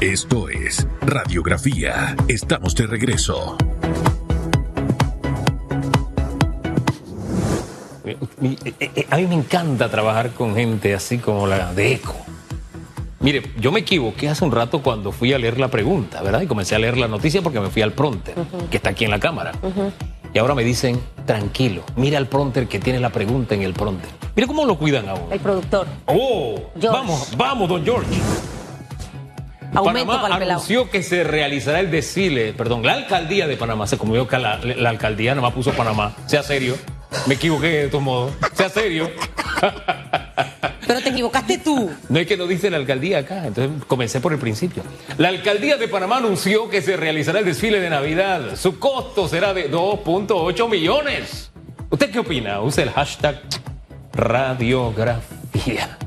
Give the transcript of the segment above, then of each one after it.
Esto es Radiografía. Estamos de regreso. Eh, eh, a mí me encanta trabajar con gente así como la de ECO. Mire, yo me equivoqué hace un rato cuando fui a leer la pregunta, ¿verdad? Y comencé a leer la noticia porque me fui al pronter, que está aquí en la cámara. Y ahora me dicen, tranquilo, mira el pronter que tiene la pregunta en el pronter. Mira cómo lo cuidan ahora. El productor. Oh, vamos, vamos, don George. Aumento Panamá anunció que se realizará el desfile, perdón, la alcaldía de Panamá, se comió que la, la alcaldía nada más puso Panamá, sea serio. Me equivoqué de todos modos. Sea serio. Pero te equivocaste tú. No es que no dice la alcaldía acá, entonces comencé por el principio. La alcaldía de Panamá anunció que se realizará el desfile de Navidad. Su costo será de 2.8 millones. ¿Usted qué opina? Use el hashtag radiografía.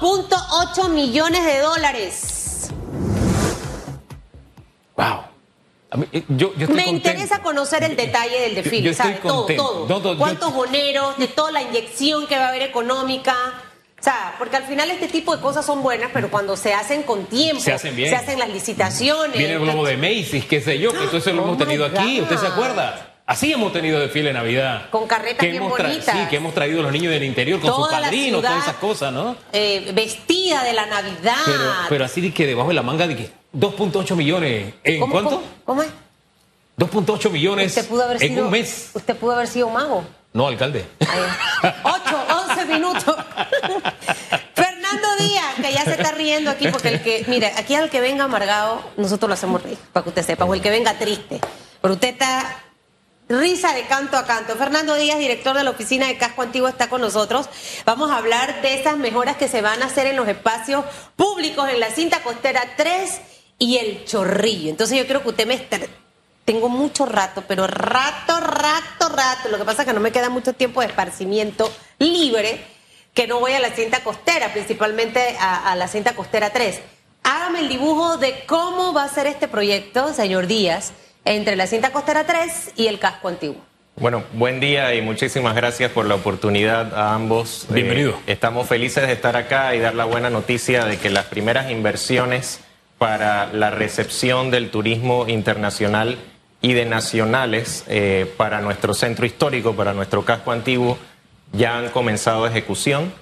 2.8 millones de dólares. Wow. Eh, me interesa conocer el detalle del desfile, ¿sabes? Todo, todo. ¿Cuántos boneros? De toda la inyección que va a haber económica. O sea, porque al final este tipo de cosas son buenas, pero cuando se hacen con tiempo, se hacen bien. Se hacen las licitaciones. Viene el globo de Macy's, qué sé yo, que todo eso lo hemos oh tenido aquí. ¿Usted se acuerda? Así hemos tenido desfile de Navidad. Con carretas bien bonitas. Sí, que hemos traído los niños del interior con sus padrinos, todas esas cosas, ¿no? Eh, vestida de la Navidad. Pero, pero así de que debajo de la manga de que 2.8 millones. ¿En cuánto? ¿Cómo, es? 2.8 millones usted pudo haber en sido, un mes. Usted pudo haber sido mago. No, alcalde. 8, 11 minutos. Fernando Díaz, que ya se está riendo aquí, porque el que, mire, aquí al que venga amargado, nosotros lo hacemos reír, para que usted sepa, o el que venga triste. Pero usted está risa de canto a canto. Fernando Díaz, director de la oficina de Casco Antiguo, está con nosotros. Vamos a hablar de esas mejoras que se van a hacer en los espacios públicos en la cinta costera 3 y el chorrillo. Entonces yo creo que usted me. Tengo mucho rato, pero rato, rato, rato. Lo que pasa es que no me queda mucho tiempo de esparcimiento libre, que no voy a la cinta costera, principalmente a, a la cinta costera 3. Hágame el dibujo de cómo va a ser este proyecto, señor Díaz entre la cinta costera 3 y el casco antiguo. Bueno, buen día y muchísimas gracias por la oportunidad a ambos. Bienvenido. Eh, estamos felices de estar acá y dar la buena noticia de que las primeras inversiones para la recepción del turismo internacional y de nacionales eh, para nuestro centro histórico, para nuestro casco antiguo, ya han comenzado ejecución.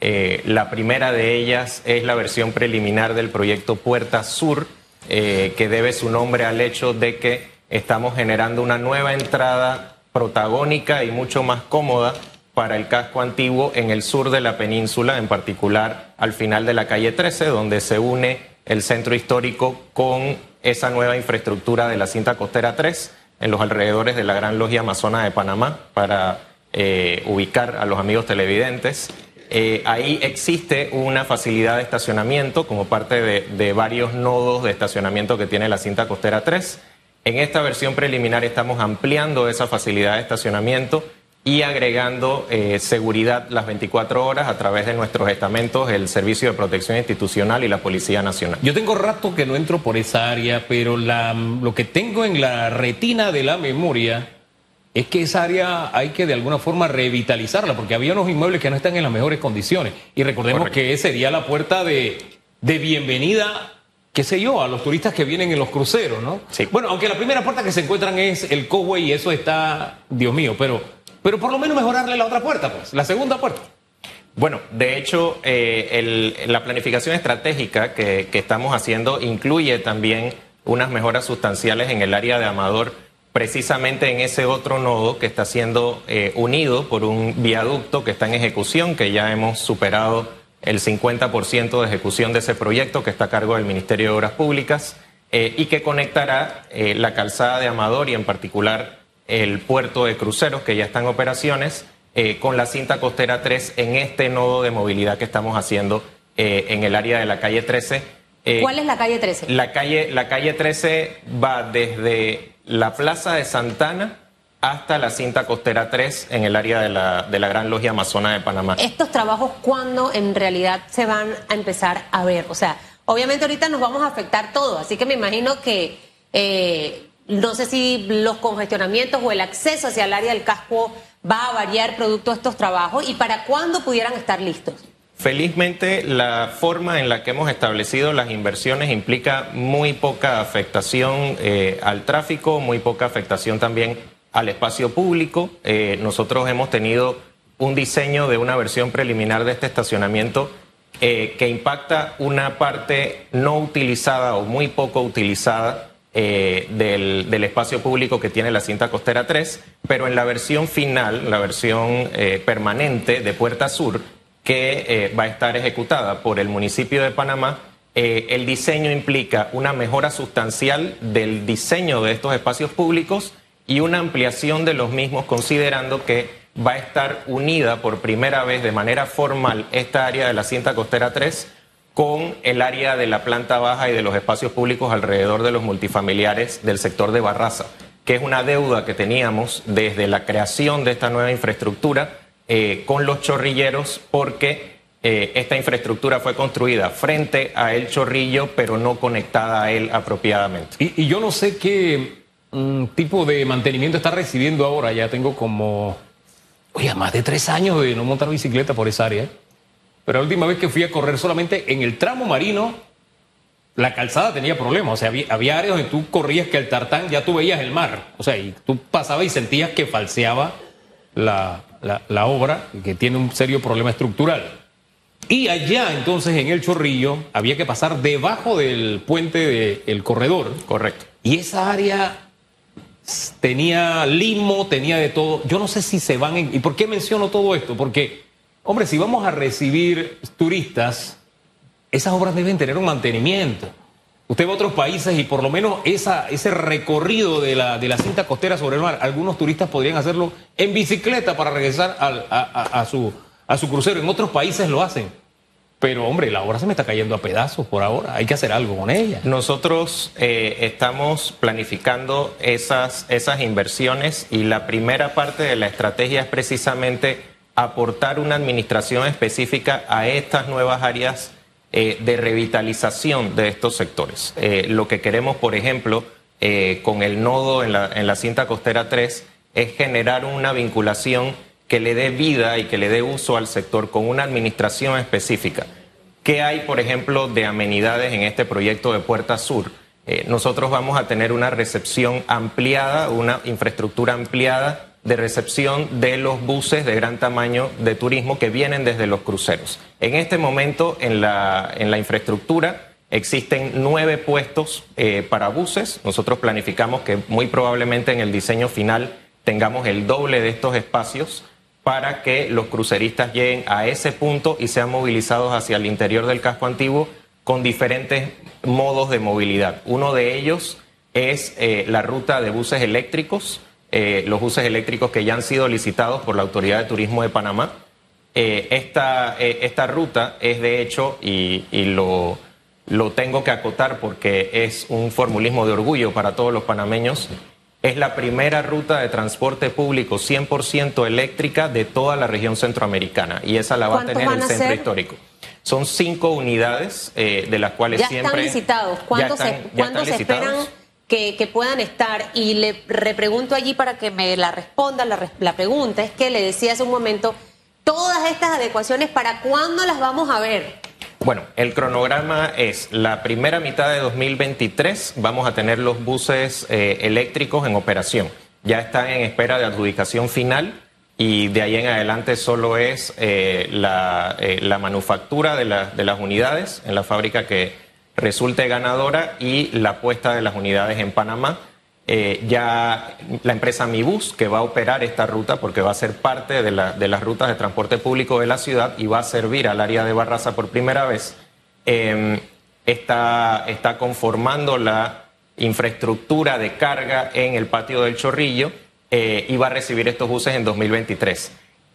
Eh, la primera de ellas es la versión preliminar del proyecto Puerta Sur, eh, que debe su nombre al hecho de que estamos generando una nueva entrada protagónica y mucho más cómoda para el casco antiguo en el sur de la península, en particular al final de la calle 13, donde se une el centro histórico con esa nueva infraestructura de la cinta costera 3 en los alrededores de la Gran Logia Amazona de Panamá para eh, ubicar a los amigos televidentes. Eh, ahí existe una facilidad de estacionamiento como parte de, varios nodos de estacionamiento que tiene la cinta costera 3. En esta versión preliminar estamos ampliando esa facilidad de estacionamiento y agregando eh, seguridad las 24 horas a través de nuestros estamentos, el Servicio de Protección Institucional y la Policía Nacional. Yo tengo rato que no entro por esa área, pero lo que tengo en la retina de la memoria es que esa área hay que de alguna forma revitalizarla, porque había unos inmuebles que no están en las mejores condiciones. Y recordemos que sería la puerta de, bienvenida, qué sé yo, a los turistas que vienen en los cruceros, ¿no? Sí. Bueno, aunque la primera puerta que se encuentran es el Coway y eso está, Dios mío, pero, pero por lo menos mejorarle la otra puerta, pues, la segunda puerta. Bueno, de hecho, eh, la planificación estratégica que, que estamos haciendo incluye también unas mejoras sustanciales en el área de Amador precisamente en ese otro nodo que está siendo eh, unido por un viaducto que está en ejecución, que ya hemos superado el 50% de ejecución de ese proyecto que está a cargo del Ministerio de Obras Públicas eh, y que conectará eh, la calzada de Amador y en particular el puerto de cruceros que ya está en operaciones con la cinta costera 3 en este nodo de movilidad que estamos haciendo en el área de la calle 13. ¿Cuál es la calle 13? La calle, la calle 13 va desde la Plaza de Santana hasta la cinta costera 3 en el área de la, de la Gran Logia Amazona de Panamá. ¿Estos trabajos cuándo en realidad se van a empezar a ver? O sea, obviamente ahorita nos vamos a afectar todo, así que me imagino que eh, no sé si los congestionamientos o el acceso hacia el área del casco va a variar producto de estos trabajos y para cuándo pudieran estar listos. Felizmente, la forma en la que hemos establecido las inversiones implica muy poca afectación eh, al tráfico, muy poca afectación también al espacio público. Eh, nosotros hemos tenido un diseño de una versión preliminar de este estacionamiento eh, que impacta una parte no utilizada o muy poco utilizada del, del, espacio público que tiene la cinta costera 3, pero en la versión final, la versión permanente de Puerta Sur, que eh, va a estar ejecutada por el municipio de Panamá. Eh, el diseño implica una mejora sustancial del diseño de estos espacios públicos y una ampliación de los mismos, considerando que va a estar unida por primera vez de manera formal esta área de la cinta costera 3 con el área de la planta baja y de los espacios públicos alrededor de los multifamiliares del sector de Barraza, que es una deuda que teníamos desde la creación de esta nueva infraestructura eh, con los chorrilleros porque eh, esta infraestructura fue construida frente a el chorrillo, pero no conectada a él apropiadamente. Y, yo no sé qué mm, tipo de mantenimiento está recibiendo ahora. Ya tengo como, oye, más de tres años de no montar bicicleta por esa área. ¿eh? Pero la última vez que fui a correr solamente en el tramo marino, la calzada tenía problemas. O sea, había, había, áreas donde tú corrías que el tartán ya tú veías el mar. O sea, y tú pasabas y sentías que falseaba la, la, obra, que tiene un serio problema estructural. Y allá entonces en el Chorrillo había que pasar debajo del puente del corredor. Correcto. Y esa área tenía limo, tenía de todo. Yo no sé si se van... ¿Y por qué menciono todo esto? Porque, hombre, si vamos a recibir turistas, esas obras deben tener un mantenimiento. Usted a otros países y por lo menos ese recorrido de la, de la cinta costera sobre el mar, algunos turistas podrían hacerlo en bicicleta para regresar a, su, a su crucero. En otros países lo hacen. Pero hombre, la obra se me está cayendo a pedazos por ahora. Hay que hacer algo con ella. Nosotros eh, estamos planificando esas, esas inversiones y la primera parte de la estrategia es precisamente aportar una administración específica a estas nuevas áreas eh, de revitalización de estos sectores. Eh, lo que queremos, por ejemplo, eh, con el nodo en la, en la cinta costera 3 es generar una vinculación que le dé vida y que le dé uso al sector con una administración específica. ¿Qué hay, por ejemplo, de amenidades en este proyecto de Puerta Sur? nosotros vamos a tener una recepción ampliada, una infraestructura ampliada de recepción de los buses de gran tamaño de turismo que vienen desde los cruceros. En este momento en la, en la infraestructura existen nueve puestos eh, para buses. Nosotros planificamos que muy probablemente en el diseño final tengamos el doble de estos espacios para que los cruceristas lleguen a ese punto y sean movilizados hacia el interior del casco antiguo con diferentes modos de movilidad. Uno de ellos es eh, la ruta de buses eléctricos eh, los buses eléctricos que ya han sido licitados por la Autoridad de Turismo de Panamá. Eh, esta, eh, esta, ruta es de hecho, y, lo, lo tengo que acotar porque es un formulismo de orgullo para todos los panameños, es la primera ruta de transporte público 100% eléctrica de toda la región centroamericana y esa la va a tener el centro histórico. Son cinco unidades, de las cuales ya siempre... Están licitados. ¿Cuántos se, se esperan? Que, puedan estar. Y le repregunto allí para que me la responda. La, la pregunta es que le decía hace un momento, todas estas adecuaciones, ¿para cuándo las vamos a ver? Bueno, el cronograma es la primera mitad de 2023 vamos a tener los buses eh, eléctricos en operación. Ya están en espera de adjudicación final y de ahí en adelante solo es eh, la, eh, la, manufactura de, de las unidades en la fábrica que, resulte ganadora y la puesta de las unidades en Panamá. Eh, ya la empresa Mibus, que va a operar esta ruta, porque va a ser parte de, las rutas de transporte público de la ciudad y va a servir al área de Barraza por primera vez, em, está, está conformando la infraestructura de carga en el patio del Chorrillo eh, y va a recibir estos buses en 2023.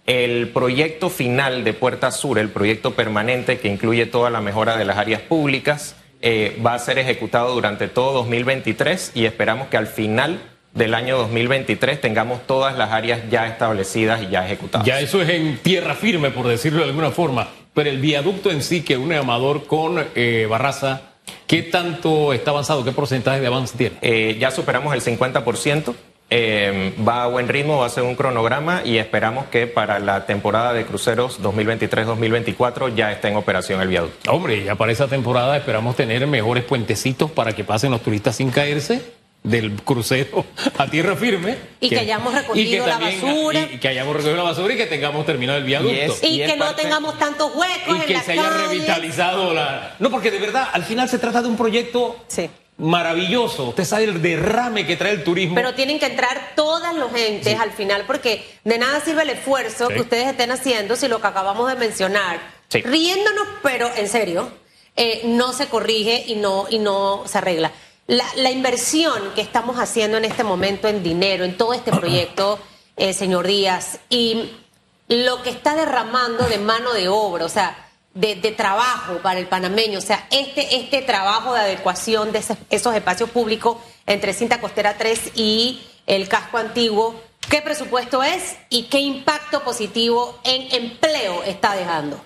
El proyecto final de Puerta Sur, el proyecto permanente que incluye toda la mejora de las áreas públicas, eh, va a ser ejecutado durante todo 2023 y esperamos que al final del año 2023 tengamos todas las áreas ya establecidas y ya ejecutadas. Ya eso es en tierra firme, por decirlo de alguna forma. Pero el viaducto en sí que une Amador con eh, Barraza, ¿qué tanto está avanzado? ¿Qué porcentaje de avance tiene? Eh, ya superamos el 50%. Eh, va a buen ritmo, va a ser un cronograma y esperamos que para la temporada de cruceros 2023-2024 ya esté en operación el viaducto. Hombre, ya para esa temporada esperamos tener mejores puentecitos para que pasen los turistas sin caerse del crucero a tierra firme. Y que, hayamos recogido la basura. Y, que hayamos recogido la basura y que tengamos terminado el viaducto. Y, que no tengamos tantos huecos y que se haya revitalizado la... No, porque de verdad, al final se trata de un proyecto... Sí maravilloso. Usted sabe el derrame que trae el turismo. Pero tienen que entrar todas los entes al final, porque de nada sirve el esfuerzo que ustedes estén haciendo si lo que acabamos de mencionar, riéndonos, pero en serio, eh, no se corrige y no, y no se arregla. La, inversión que estamos haciendo en este momento en dinero, en todo este proyecto, eh, señor Díaz, y lo que está derramando de mano de obra, o sea, de, trabajo para el panameño, o sea, este, este trabajo de adecuación de esos espacios públicos entre Cinta Costera 3 y el casco antiguo, ¿qué presupuesto es y qué impacto positivo en empleo está dejando?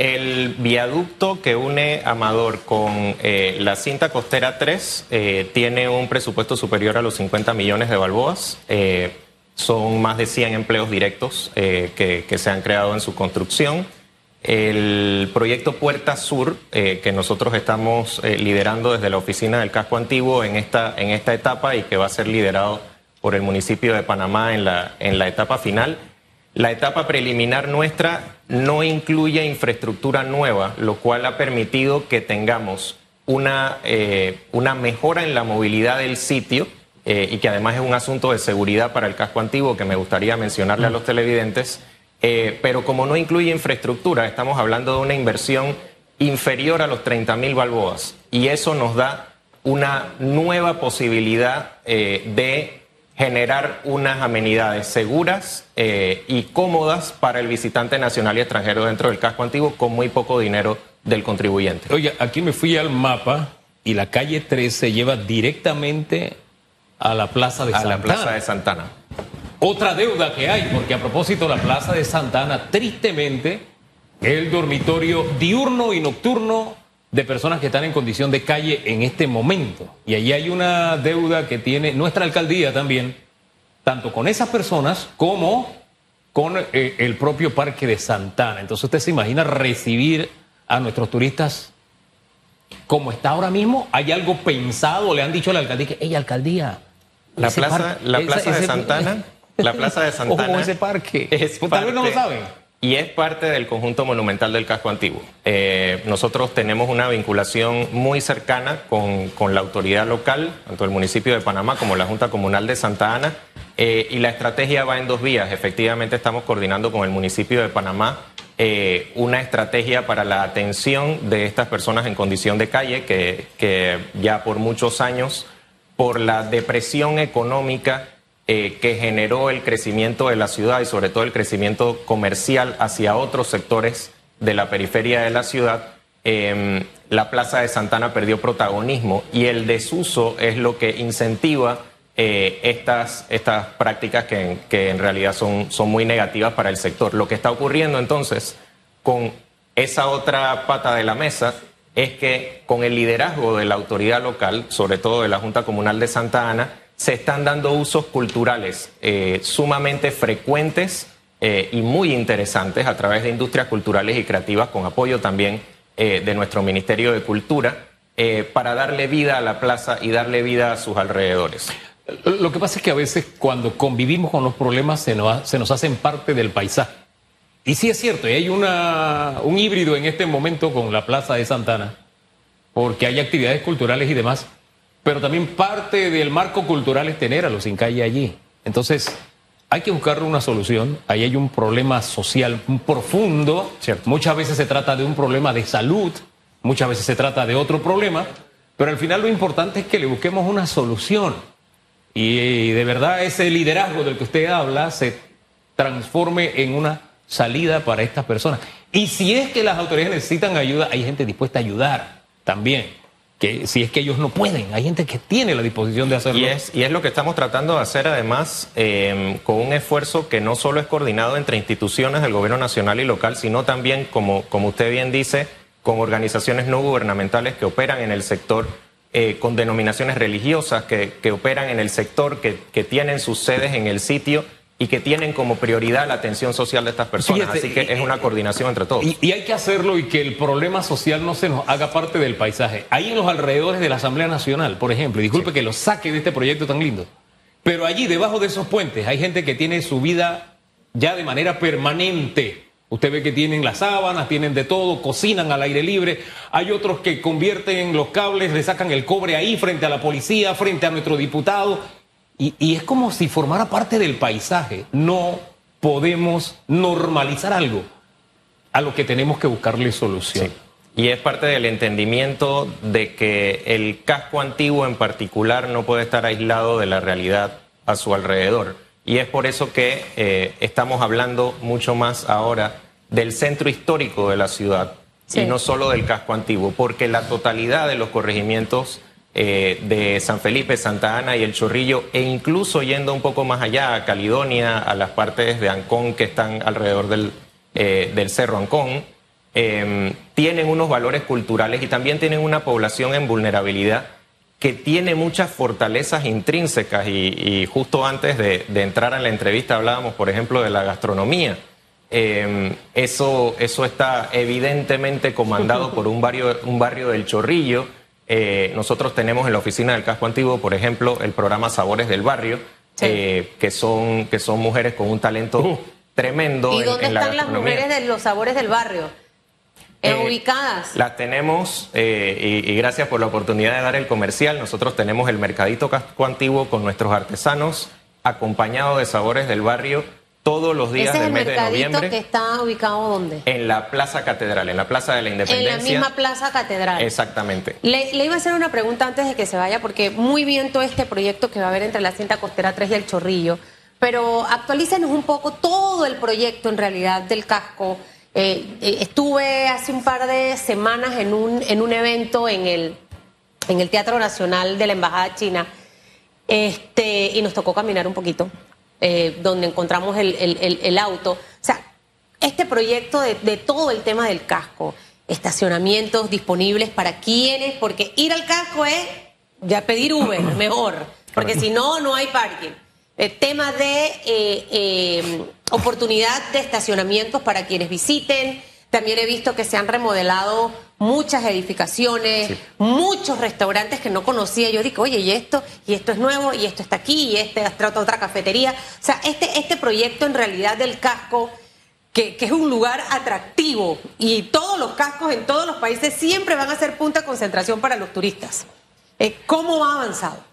El viaducto que une Amador con eh, la cinta costera 3 eh, tiene un presupuesto superior a los 50 millones de balboas. Eh, son más de 100 empleos directos que, se han creado en su construcción. El proyecto Puerta Sur, que nosotros estamos liderando desde la oficina del casco antiguo en esta, en esta etapa y que va a ser liderado por el municipio de Panamá en la, en la etapa final, la etapa preliminar nuestra no incluye infraestructura nueva, lo cual ha permitido que tengamos una, eh, una mejora en la movilidad del sitio eh, y que además es un asunto de seguridad para el casco antiguo que me gustaría mencionarle a los televidentes. Eh, pero como no incluye infraestructura, estamos hablando de una inversión inferior a los 30 mil balboas y eso nos da una nueva posibilidad de generar unas amenidades seguras eh, y cómodas para el visitante nacional y extranjero dentro del casco antiguo con muy poco dinero del contribuyente. Oye, aquí me fui al mapa y la calle 13 lleva directamente a la Plaza de Santana. A la Plaza de Santana. Otra deuda que hay, porque a propósito la Plaza de Santana, tristemente, el dormitorio diurno y nocturno de personas que están en condición de calle en este momento. Y ahí hay una deuda que tiene nuestra alcaldía también, tanto con esas personas como con eh, el propio Parque de Santana. Entonces usted se imagina recibir a nuestros turistas como está ahora mismo. ¿Hay algo pensado? Le han dicho a la alcaldía que, ella alcaldía. La plaza, la plaza de Santana. la plaza de Santana. ese parque. Es pues tal vez no lo saben y es parte del conjunto monumental del casco antiguo. Eh, nosotros tenemos una vinculación muy cercana con, la autoridad local, tanto el municipio de Panamá como la Junta Comunal de Santa Ana, eh, y la estrategia va en dos vías. Efectivamente estamos coordinando con el municipio de Panamá eh, una estrategia para la atención de estas personas en condición de calle que, que ya por muchos años, por la depresión económica, eh, que generó el crecimiento de la ciudad y sobre todo el crecimiento comercial hacia otros sectores de la periferia de la ciudad, em, la Plaza de Santana perdió protagonismo y el desuso es lo que incentiva eh, estas, estas prácticas que, que, en realidad son, son muy negativas para el sector. Lo que está ocurriendo entonces con esa otra pata de la mesa es que con el liderazgo de la autoridad local, sobre todo de la Junta Comunal de Santa Ana, se están dando usos culturales eh, sumamente frecuentes eh, y muy interesantes a través de industrias culturales y creativas con apoyo también eh, de nuestro Ministerio de Cultura para darle vida a la plaza y darle vida a sus alrededores. Lo que pasa es que a veces cuando convivimos con los problemas se nos, hacen parte del paisaje. Y sí es cierto, hay un híbrido en este momento con la Plaza de Santana, porque hay actividades culturales y demás, pero también parte del marco cultural es tener a los calle allí. Entonces, hay que buscar una solución. Ahí hay un problema social profundo. Muchas veces se trata de un problema de salud, muchas veces se trata de otro problema, pero al final lo importante es que le busquemos una solución. Y de verdad ese liderazgo del que usted habla se transforme en una salida para estas personas. Y si es que las autoridades necesitan ayuda, hay gente dispuesta a ayudar también que si es que ellos no pueden, hay gente que tiene la disposición de hacerlo. Y es, y es lo que estamos tratando de hacer además em, con un esfuerzo que no solo es coordinado entre instituciones del gobierno nacional y local, sino también, como, como usted bien dice, con organizaciones no gubernamentales que operan en el sector eh, con denominaciones religiosas que, que operan en el sector, que, que tienen sus sedes en el sitio y que tienen como prioridad la atención social de estas personas. Fíjate, Así que y- es una coordinación entre todos. Y, y hay que hacerlo y que el problema social no se nos haga parte del paisaje. Ahí en los alrededores de la Asamblea Nacional, por ejemplo, disculpe que lo saque de este proyecto tan lindo, pero allí debajo de esos puentes hay gente que tiene su vida ya de manera permanente. Usted ve que tienen las sábanas, tienen de todo, cocinan al aire libre. Hay otros que convierten los cables, le sacan el cobre ahí frente a la policía, frente a nuestro diputado. Y, y es como si formara parte del paisaje. No podemos normalizar algo a lo que tenemos que buscarle solución. Sí. Y es parte del entendimiento de que el casco antiguo en particular no puede estar aislado de la realidad a su alrededor. Y es por eso que eh, estamos hablando mucho más ahora del centro histórico de la ciudad Sí. y no solo del casco antiguo, porque la totalidad de los corregimientos eh, de San Felipe, Santa Ana y El Chorrillo, e incluso yendo un poco más allá a Caledonia, a las partes de Ancón que están alrededor del, eh, del Cerro Ancón, eh, tienen unos valores culturales y también tienen una población en vulnerabilidad que tiene muchas fortalezas intrínsecas y, justo antes de, de entrar en la entrevista hablábamos, por ejemplo, de la gastronomía. Eso, eso está evidentemente comandado por un barrio, un barrio del Chorrillo. Eh, nosotros tenemos en la oficina del Casco Antiguo, por ejemplo, el programa Sabores del Barrio, Sí. eh, que, son, que son mujeres con un talento Uh. tremendo. ¿Y en- dónde en la están las mujeres de los sabores del barrio? Eh, Eh, ubicadas. Las tenemos, eh, y, y gracias por la oportunidad de dar el comercial. Nosotros tenemos el Mercadito Casco Antiguo con nuestros artesanos, acompañado de sabores del barrio, todos los días Ese es del el mes de mercadito noviembre. que está ubicado ¿dónde? En la Plaza Catedral, en la Plaza de la En la Independencia. misma Plaza Catedral. Exactamente. Le, le iba a hacer una pregunta antes de que se vaya, porque muy bien todo este proyecto que va a haber entre la cinta costera 3 y el Chorrillo, pero actualícenos un poco todo el proyecto en realidad del casco. Eh, eh, estuve hace un par de semanas en un, en un evento en el, en el Teatro Nacional de la Embajada China este, y nos tocó caminar un poquito, eh, donde encontramos el, el- el- el auto. O sea, este proyecto de, de todo el tema del casco, estacionamientos disponibles para quienes, porque ir al casco es ya pedir Uber, mejor, porque si no, no hay parking. El tema de eh, eh, oportunidad de estacionamientos para quienes visiten. También he visto que se han remodelado muchas edificaciones, muchos restaurantes que no conocía. Yo digo, oye, y esto, y esto es nuevo, y esto está aquí, y este otra, otra cafetería. O sea, este, este proyecto en realidad del casco, que, que es un lugar atractivo, y todos los cascos en todos los países siempre van a ser punta de concentración para los turistas. Eh, ¿Cómo ha avanzado?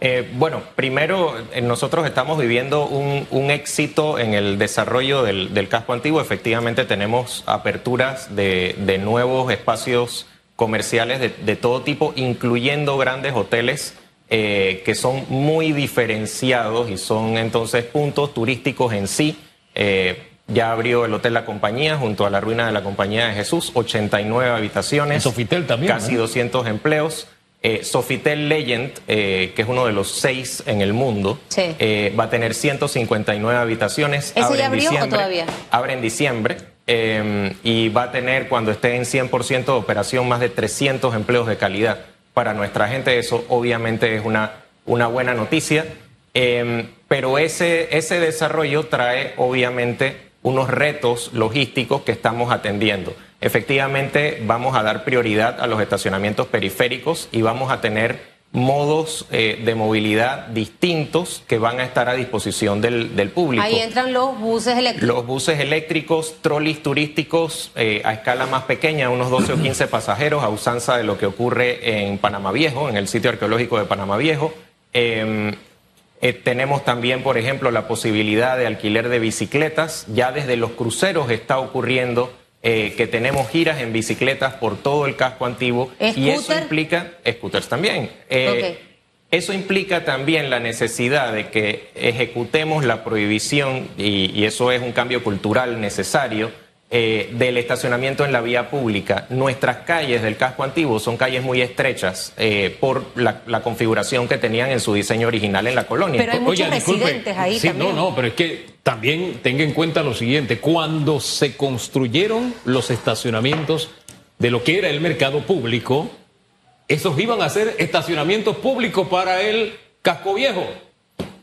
Eh, bueno, primero, eh, nosotros estamos viviendo un, un éxito en el desarrollo del, del casco antiguo. Efectivamente, tenemos aperturas de, de nuevos espacios comerciales de, de todo tipo, incluyendo grandes hoteles eh, que son muy diferenciados y son entonces puntos turísticos en sí. Eh, ya abrió el Hotel La Compañía junto a la ruina de la Compañía de Jesús, 89 habitaciones. Sofitel también, Casi ¿no? 200 empleos. Eh, Sofitel Legend, eh, que es uno de los seis en el mundo, Sí. eh, va a tener 159 habitaciones. ¿Ese Abre ya abrió o todavía? Abre en diciembre eh, y va a tener, cuando esté en 100% de operación, más de 300 empleos de calidad. Para nuestra gente eso obviamente es una, una buena noticia, pero ese, ese desarrollo trae obviamente unos retos logísticos que estamos atendiendo. Efectivamente, vamos a dar prioridad a los estacionamientos periféricos y vamos a tener modos eh, de movilidad distintos que van a estar a disposición del, del público. Ahí entran los buses eléctricos. Los buses eléctricos, trolis turísticos eh, a escala más pequeña, unos 12 o 15 pasajeros, a usanza de lo que ocurre en Panamá Viejo, en el sitio arqueológico de Panamá Viejo. Eh, eh, tenemos también, por ejemplo, la posibilidad de alquiler de bicicletas. Ya desde los cruceros está ocurriendo eh, que tenemos giras en bicicletas por todo el casco antiguo. Y eso ¿Scooter? implica, scooters también. Eh, eso implica también la necesidad de que ejecutemos la prohibición, y, y eso es un cambio cultural necesario, eh, del estacionamiento en la vía pública. Nuestras calles del casco antiguo son calles muy estrechas eh, por la, la configuración que tenían en su diseño original en la colonia. Pero hay muchos disculpe. residentes ahí sí, también. No, no, pero es que también tenga en cuenta lo siguiente. Cuando se construyeron los estacionamientos de lo que era el mercado público, esos iban a ser estacionamientos públicos para el casco viejo.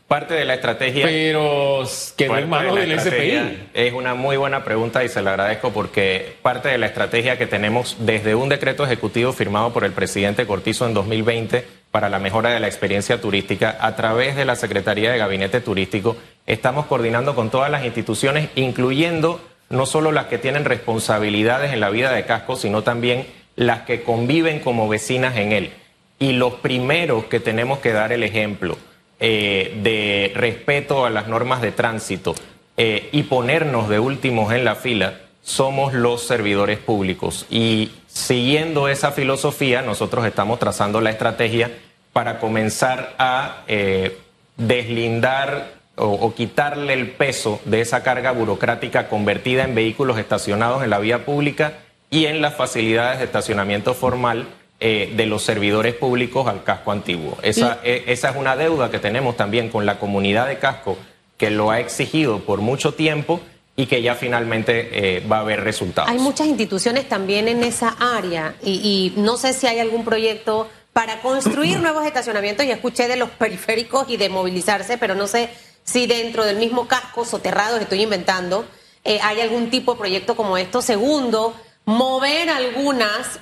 Parte de la estrategia. Pero quedó en manos de del SPI. Es una muy buena pregunta y se la agradezco porque parte de la estrategia que tenemos desde un decreto ejecutivo firmado por el presidente Cortizo en 2020 para la mejora de la experiencia turística a través de la Secretaría de Gabinete Turístico, estamos coordinando con todas las instituciones, incluyendo no solo las que tienen responsabilidades en la vida de casco, sino también las que conviven como vecinas en él. Y los primeros que tenemos que dar el ejemplo eh, de respeto a las normas de tránsito eh, y ponernos de últimos en la fila somos los servidores públicos. Y siguiendo esa filosofía, nosotros estamos trazando la estrategia para comenzar a eh, deslindar o, o quitarle el peso de esa carga burocrática convertida en vehículos estacionados en la vía pública y en las facilidades de estacionamiento formal eh, de los servidores públicos al casco antiguo. Esa, eh, esa es una deuda que tenemos también con la comunidad de casco que lo ha exigido por mucho tiempo y que ya finalmente eh, va a haber resultados. Hay muchas instituciones también en esa área y, y no sé si hay algún proyecto para construir nuevos estacionamientos. Ya escuché de los periféricos y de movilizarse, pero no sé si dentro del mismo casco soterrado que estoy inventando eh, hay algún tipo de proyecto como esto. Segundo, mover algunas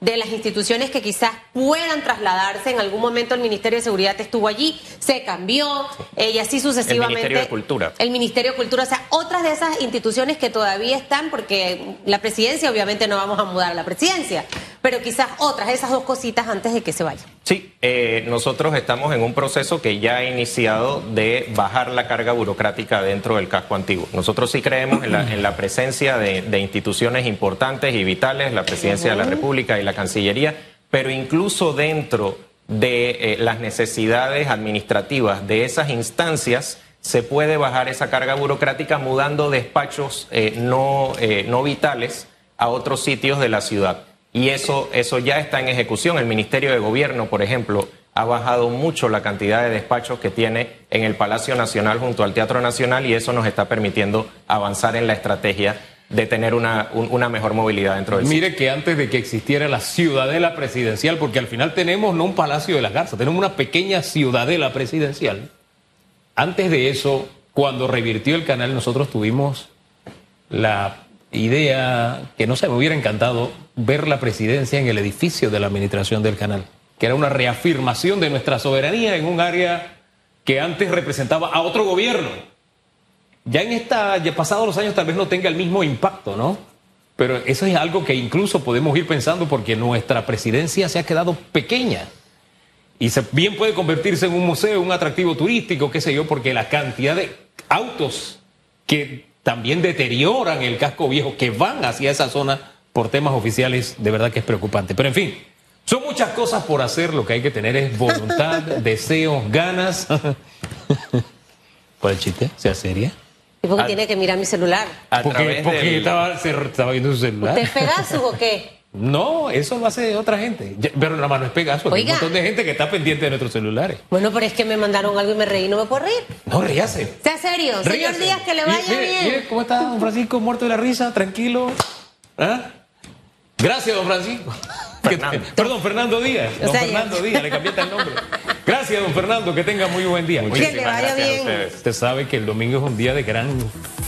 de las instituciones que quizás puedan trasladarse. En algún momento el Ministerio de Seguridad estuvo allí, se cambió eh, y así sucesivamente. El Ministerio de Cultura. El Ministerio de Cultura, o sea, otras de esas instituciones que todavía están, porque la presidencia, obviamente no vamos a mudar a la presidencia, pero quizás otras, esas dos cositas antes de que se vaya. Sí, eh, nosotros estamos en un proceso que ya ha iniciado de bajar la carga burocrática dentro del casco antiguo. Nosotros sí creemos en la, en la presencia de, de instituciones importantes y vitales, la presidencia de la República y la Cancillería, pero incluso dentro de eh, las necesidades administrativas de esas instancias se puede bajar esa carga burocrática mudando despachos eh, no, eh, no vitales a otros sitios de la ciudad. Y eso, eso ya está en ejecución. El Ministerio de Gobierno, por ejemplo, ha bajado mucho la cantidad de despachos que tiene en el Palacio Nacional junto al Teatro Nacional y eso nos está permitiendo avanzar en la estrategia de tener una, un- una mejor movilidad dentro del Mire que antes de que existiera la ciudadela presidencial, porque al final tenemos no un palacio de las garzas, tenemos una pequeña ciudadela presidencial. Antes de eso, cuando revirtió el canal, nosotros tuvimos la idea que no se me hubiera encantado ver la presidencia en el edificio de la administración del canal, que era una reafirmación de nuestra soberanía en un área que antes representaba a otro gobierno. Ya en esta, ya pasados los años tal vez no tenga el mismo impacto, ¿no? Pero eso es algo que incluso podemos ir pensando porque nuestra presidencia se ha quedado pequeña. Y se, bien puede convertirse en un museo, un atractivo turístico, qué sé yo, porque la cantidad de autos que también deterioran el casco viejo, que van hacia esa zona por temas oficiales, de verdad que es preocupante. Pero en fin, son muchas cosas por hacer, lo que hay que tener es voluntad, deseos, ganas. ¿Cuál chiste? ¿Sea seria? ¿Y por qué tiene que mirar mi celular? A porque porque del- estaba, se- estaba viendo su celular. ¿Usted es Pegasus o qué? No, eso lo hace otra gente. Pero nada más no es Pegaso, hay un Oiga. montón de gente que está pendiente de nuestros celulares. Bueno, pero es que me mandaron algo y me reí, no me puedo reír. No, ríase. Sea serio, señor Ríase. Díaz, que le vaya mire, bien. mire cómo está don Francisco, muerto de la risa, tranquilo. ¿Ah? Gracias, don Francisco. Fernando. Perdón, Fernando Díaz. O Don sea, ya- Fernando Díaz, le cambiaste el nombre. Gracias, don Fernando, que tenga muy buen día. Que Oye, le vaya gracias a bien. ustedes. usted sabe que el domingo es un día de gran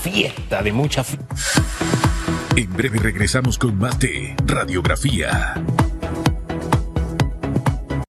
fiesta, de mucha fiesta. En breve regresamos con más de Radiografía.